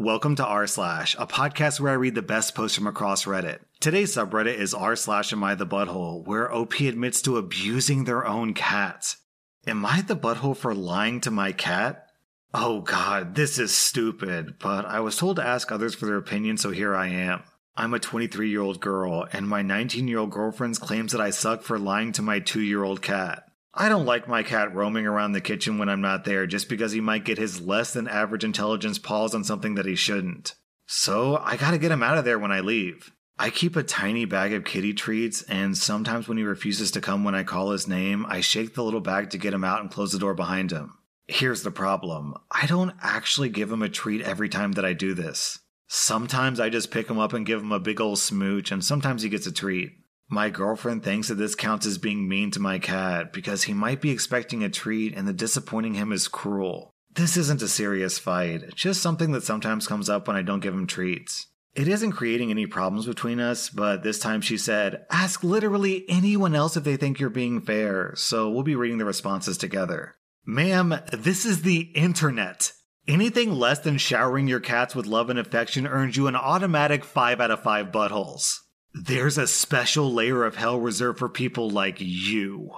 Welcome to r slash, a podcast where I read the best posts from across Reddit. Today's subreddit is r slash am I the butthole, where OP admits to abusing their own cat. Am I the butthole for lying to my cat? Oh god, this is stupid, but I was told to ask others for their opinion, so here I am. I'm a 23 year old girl, and my 19 year old girlfriend claims that I suck for lying to my 2 year old cat. I don't like my cat roaming around the kitchen when I'm not there just because he might get his less than average intelligence paws on something that he shouldn't. So I gotta get him out of there when I leave. I keep a tiny bag of kitty treats, and sometimes when he refuses to come when I call his name, I shake the little bag to get him out and close the door behind him. Here's the problem I don't actually give him a treat every time that I do this. Sometimes I just pick him up and give him a big old smooch, and sometimes he gets a treat. My girlfriend thinks that this counts as being mean to my cat because he might be expecting a treat and the disappointing him is cruel. This isn't a serious fight, just something that sometimes comes up when I don't give him treats. It isn't creating any problems between us, but this time she said, Ask literally anyone else if they think you're being fair, so we'll be reading the responses together. Ma'am, this is the internet. Anything less than showering your cats with love and affection earns you an automatic 5 out of 5 buttholes. There's a special layer of hell reserved for people like you.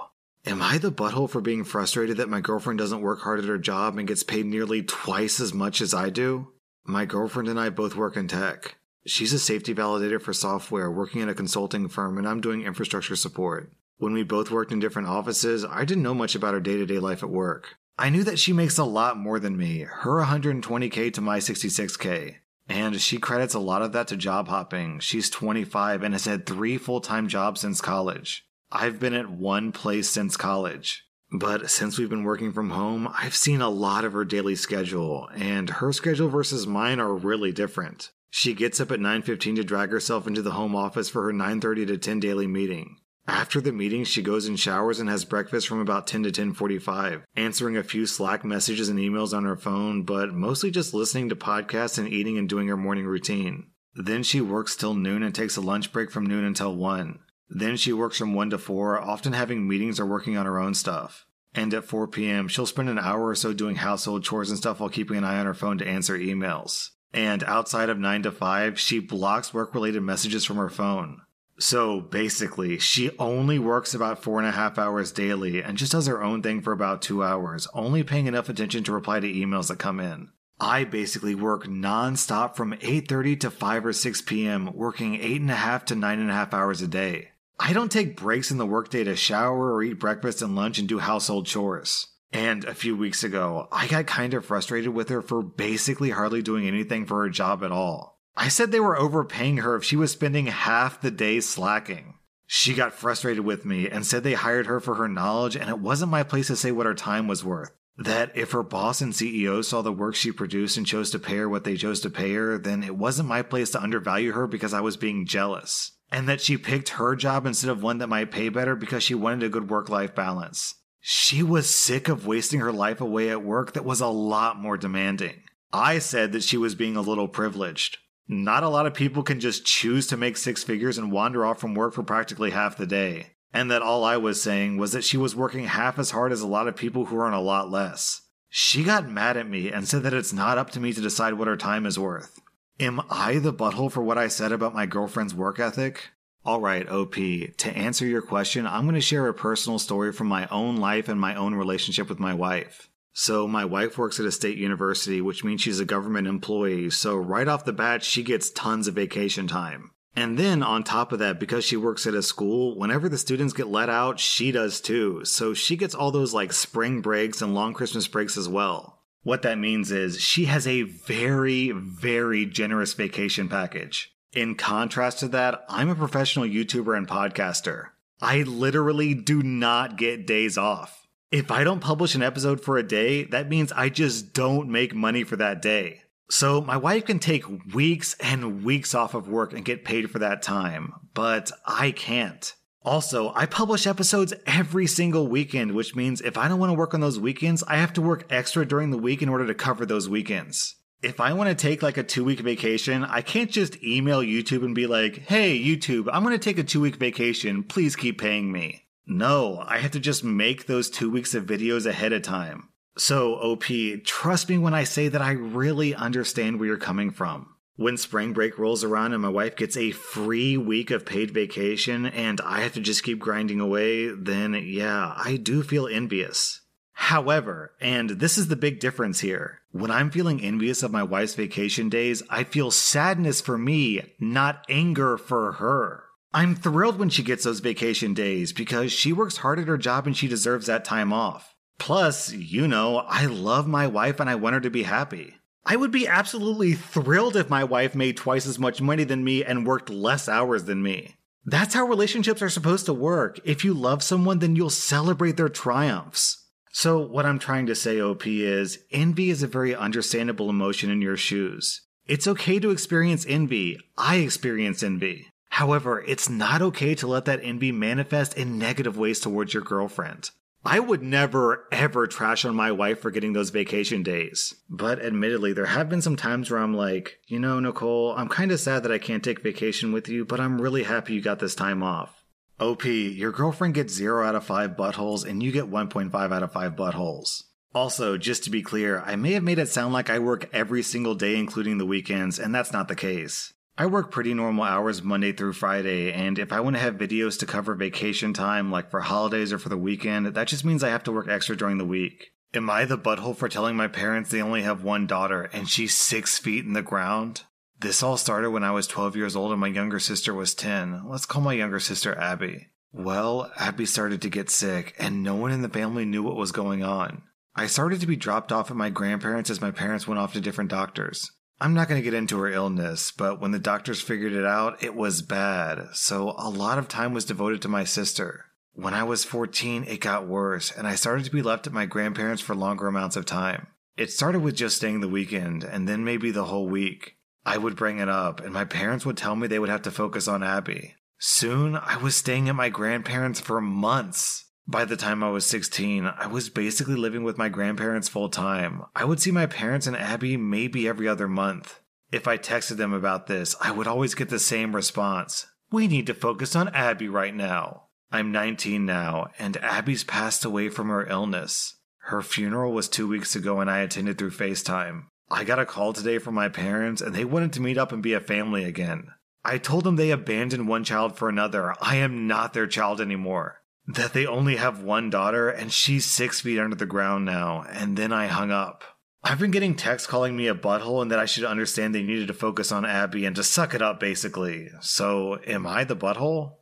Am I the butthole for being frustrated that my girlfriend doesn't work hard at her job and gets paid nearly twice as much as I do? My girlfriend and I both work in tech. She's a safety validator for software working at a consulting firm, and I'm doing infrastructure support. When we both worked in different offices, I didn't know much about her day to day life at work. I knew that she makes a lot more than me, her 120k to my 66k. And she credits a lot of that to job hopping. She's 25 and has had three full time jobs since college. I've been at one place since college. But since we've been working from home, I've seen a lot of her daily schedule, and her schedule versus mine are really different. She gets up at 9:15 to drag herself into the home office for her 9:30 to 10 daily meeting. After the meeting, she goes and showers and has breakfast from about 10 to 10:45, answering a few Slack messages and emails on her phone, but mostly just listening to podcasts and eating and doing her morning routine. Then she works till noon and takes a lunch break from noon until 1. Then she works from 1 to 4, often having meetings or working on her own stuff. And at 4 p.m., she'll spend an hour or so doing household chores and stuff while keeping an eye on her phone to answer emails. And outside of 9 to 5, she blocks work related messages from her phone. So basically, she only works about four and a half hours daily and just does her own thing for about two hours, only paying enough attention to reply to emails that come in. I basically work nonstop from 8.30 to 5 or 6 p.m., working eight and a half to nine and a half hours a day. I don't take breaks in the workday to shower or eat breakfast and lunch and do household chores. And a few weeks ago, I got kind of frustrated with her for basically hardly doing anything for her job at all. I said they were overpaying her if she was spending half the day slacking. She got frustrated with me and said they hired her for her knowledge and it wasn't my place to say what her time was worth. That if her boss and CEO saw the work she produced and chose to pay her what they chose to pay her, then it wasn't my place to undervalue her because I was being jealous. And that she picked her job instead of one that might pay better because she wanted a good work life balance. She was sick of wasting her life away at work that was a lot more demanding. I said that she was being a little privileged. Not a lot of people can just choose to make six figures and wander off from work for practically half the day. And that all I was saying was that she was working half as hard as a lot of people who earn a lot less. She got mad at me and said that it's not up to me to decide what her time is worth. Am I the butthole for what I said about my girlfriend's work ethic? Alright, OP, to answer your question, I'm going to share a personal story from my own life and my own relationship with my wife. So my wife works at a state university, which means she's a government employee. So right off the bat, she gets tons of vacation time. And then on top of that, because she works at a school, whenever the students get let out, she does too. So she gets all those like spring breaks and long Christmas breaks as well. What that means is she has a very, very generous vacation package. In contrast to that, I'm a professional YouTuber and podcaster. I literally do not get days off if I don't publish an episode for a day, that means I just don't make money for that day. So my wife can take weeks and weeks off of work and get paid for that time, but I can't. Also, I publish episodes every single weekend, which means if I don't want to work on those weekends, I have to work extra during the week in order to cover those weekends. If I want to take like a two week vacation, I can't just email YouTube and be like, hey, YouTube, I'm going to take a two week vacation. Please keep paying me. No, I have to just make those two weeks of videos ahead of time. So, OP, trust me when I say that I really understand where you're coming from. When spring break rolls around and my wife gets a free week of paid vacation and I have to just keep grinding away, then yeah, I do feel envious. However, and this is the big difference here, when I'm feeling envious of my wife's vacation days, I feel sadness for me, not anger for her. I'm thrilled when she gets those vacation days because she works hard at her job and she deserves that time off. Plus, you know, I love my wife and I want her to be happy. I would be absolutely thrilled if my wife made twice as much money than me and worked less hours than me. That's how relationships are supposed to work. If you love someone, then you'll celebrate their triumphs. So, what I'm trying to say, OP, is envy is a very understandable emotion in your shoes. It's okay to experience envy. I experience envy. However, it's not okay to let that envy manifest in negative ways towards your girlfriend. I would never ever trash on my wife for getting those vacation days. But admittedly, there have been some times where I'm like, you know, Nicole, I'm kind of sad that I can't take vacation with you, but I'm really happy you got this time off. OP, your girlfriend gets 0 out of 5 buttholes and you get 1.5 out of 5 buttholes. Also, just to be clear, I may have made it sound like I work every single day, including the weekends, and that's not the case. I work pretty normal hours Monday through Friday, and if I want to have videos to cover vacation time, like for holidays or for the weekend, that just means I have to work extra during the week. Am I the butthole for telling my parents they only have one daughter and she's six feet in the ground? This all started when I was 12 years old and my younger sister was 10. Let's call my younger sister Abby. Well, Abby started to get sick, and no one in the family knew what was going on. I started to be dropped off at my grandparents as my parents went off to different doctors. I'm not going to get into her illness, but when the doctors figured it out, it was bad. So a lot of time was devoted to my sister. When I was 14, it got worse, and I started to be left at my grandparents for longer amounts of time. It started with just staying the weekend, and then maybe the whole week. I would bring it up, and my parents would tell me they would have to focus on Abby. Soon, I was staying at my grandparents for months. By the time I was 16, I was basically living with my grandparents full time. I would see my parents and Abby maybe every other month. If I texted them about this, I would always get the same response We need to focus on Abby right now. I'm 19 now, and Abby's passed away from her illness. Her funeral was two weeks ago, and I attended through FaceTime. I got a call today from my parents, and they wanted to meet up and be a family again. I told them they abandoned one child for another. I am not their child anymore that they only have one daughter and she's six feet under the ground now, and then I hung up. I've been getting texts calling me a butthole and that I should understand they needed to focus on Abby and to suck it up, basically. So, am I the butthole?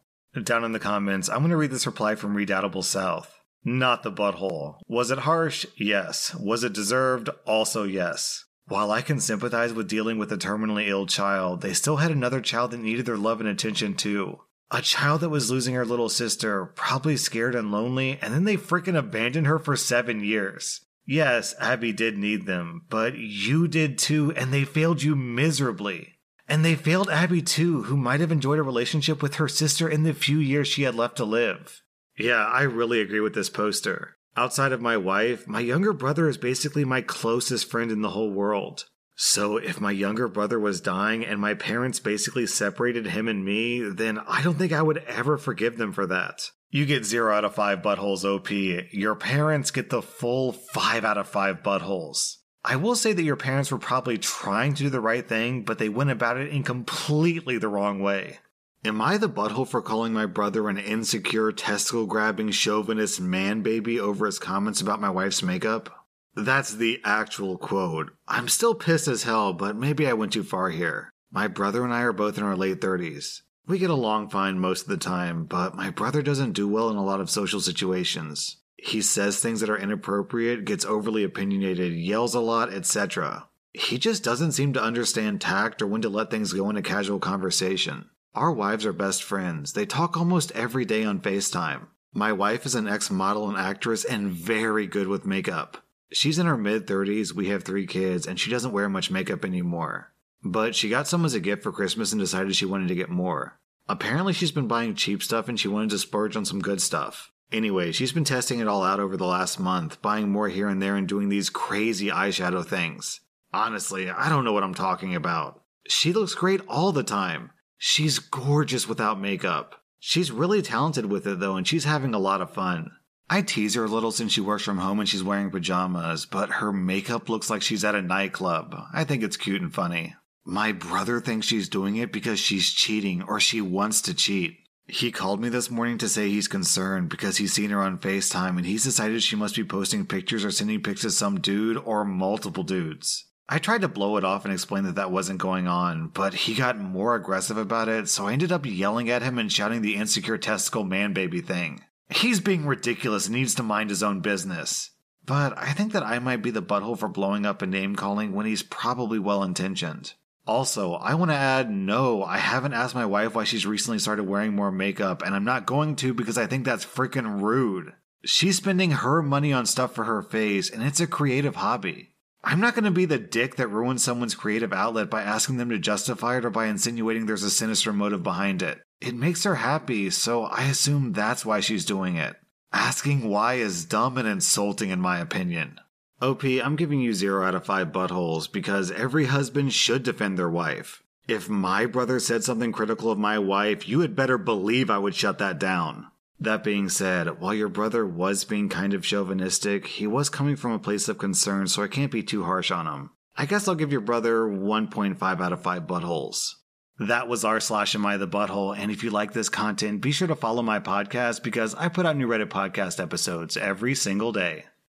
Down in the comments, I'm going to read this reply from Redoubtable South. Not the butthole. Was it harsh? Yes. Was it deserved? Also, yes. While I can sympathize with dealing with a terminally ill child, they still had another child that needed their love and attention too. A child that was losing her little sister, probably scared and lonely, and then they freaking abandoned her for seven years. Yes, Abby did need them, but you did too, and they failed you miserably. And they failed Abby too, who might have enjoyed a relationship with her sister in the few years she had left to live. Yeah, I really agree with this poster. Outside of my wife, my younger brother is basically my closest friend in the whole world. So if my younger brother was dying and my parents basically separated him and me, then I don't think I would ever forgive them for that. You get 0 out of 5 buttholes OP. Your parents get the full 5 out of 5 buttholes. I will say that your parents were probably trying to do the right thing, but they went about it in completely the wrong way. Am I the butthole for calling my brother an insecure, testicle grabbing, chauvinist man baby over his comments about my wife's makeup? That's the actual quote. I'm still pissed as hell, but maybe I went too far here. My brother and I are both in our late 30s. We get along fine most of the time, but my brother doesn't do well in a lot of social situations. He says things that are inappropriate, gets overly opinionated, yells a lot, etc. He just doesn't seem to understand tact or when to let things go in a casual conversation. Our wives are best friends. They talk almost every day on FaceTime. My wife is an ex model and actress and very good with makeup. She's in her mid 30s, we have three kids, and she doesn't wear much makeup anymore. But she got some as a gift for Christmas and decided she wanted to get more. Apparently, she's been buying cheap stuff and she wanted to splurge on some good stuff. Anyway, she's been testing it all out over the last month, buying more here and there and doing these crazy eyeshadow things. Honestly, I don't know what I'm talking about. She looks great all the time. She's gorgeous without makeup. She's really talented with it though, and she's having a lot of fun. I tease her a little since she works from home and she's wearing pajamas, but her makeup looks like she's at a nightclub. I think it's cute and funny. My brother thinks she's doing it because she's cheating or she wants to cheat. He called me this morning to say he's concerned because he's seen her on FaceTime and he's decided she must be posting pictures or sending pics to some dude or multiple dudes. I tried to blow it off and explain that that wasn't going on, but he got more aggressive about it, so I ended up yelling at him and shouting the insecure testicle man baby thing. He's being ridiculous and needs to mind his own business. But I think that I might be the butthole for blowing up and name calling when he's probably well intentioned. Also, I want to add no, I haven't asked my wife why she's recently started wearing more makeup, and I'm not going to because I think that's freaking rude. She's spending her money on stuff for her face, and it's a creative hobby. I'm not going to be the dick that ruins someone's creative outlet by asking them to justify it or by insinuating there's a sinister motive behind it. It makes her happy, so I assume that's why she's doing it. Asking why is dumb and insulting, in my opinion. OP, I'm giving you 0 out of 5 buttholes because every husband should defend their wife. If my brother said something critical of my wife, you had better believe I would shut that down. That being said, while your brother was being kind of chauvinistic, he was coming from a place of concern, so I can't be too harsh on him. I guess I'll give your brother 1.5 out of 5 buttholes. That was r slash am I the butthole, and if you like this content, be sure to follow my podcast because I put out new Reddit podcast episodes every single day.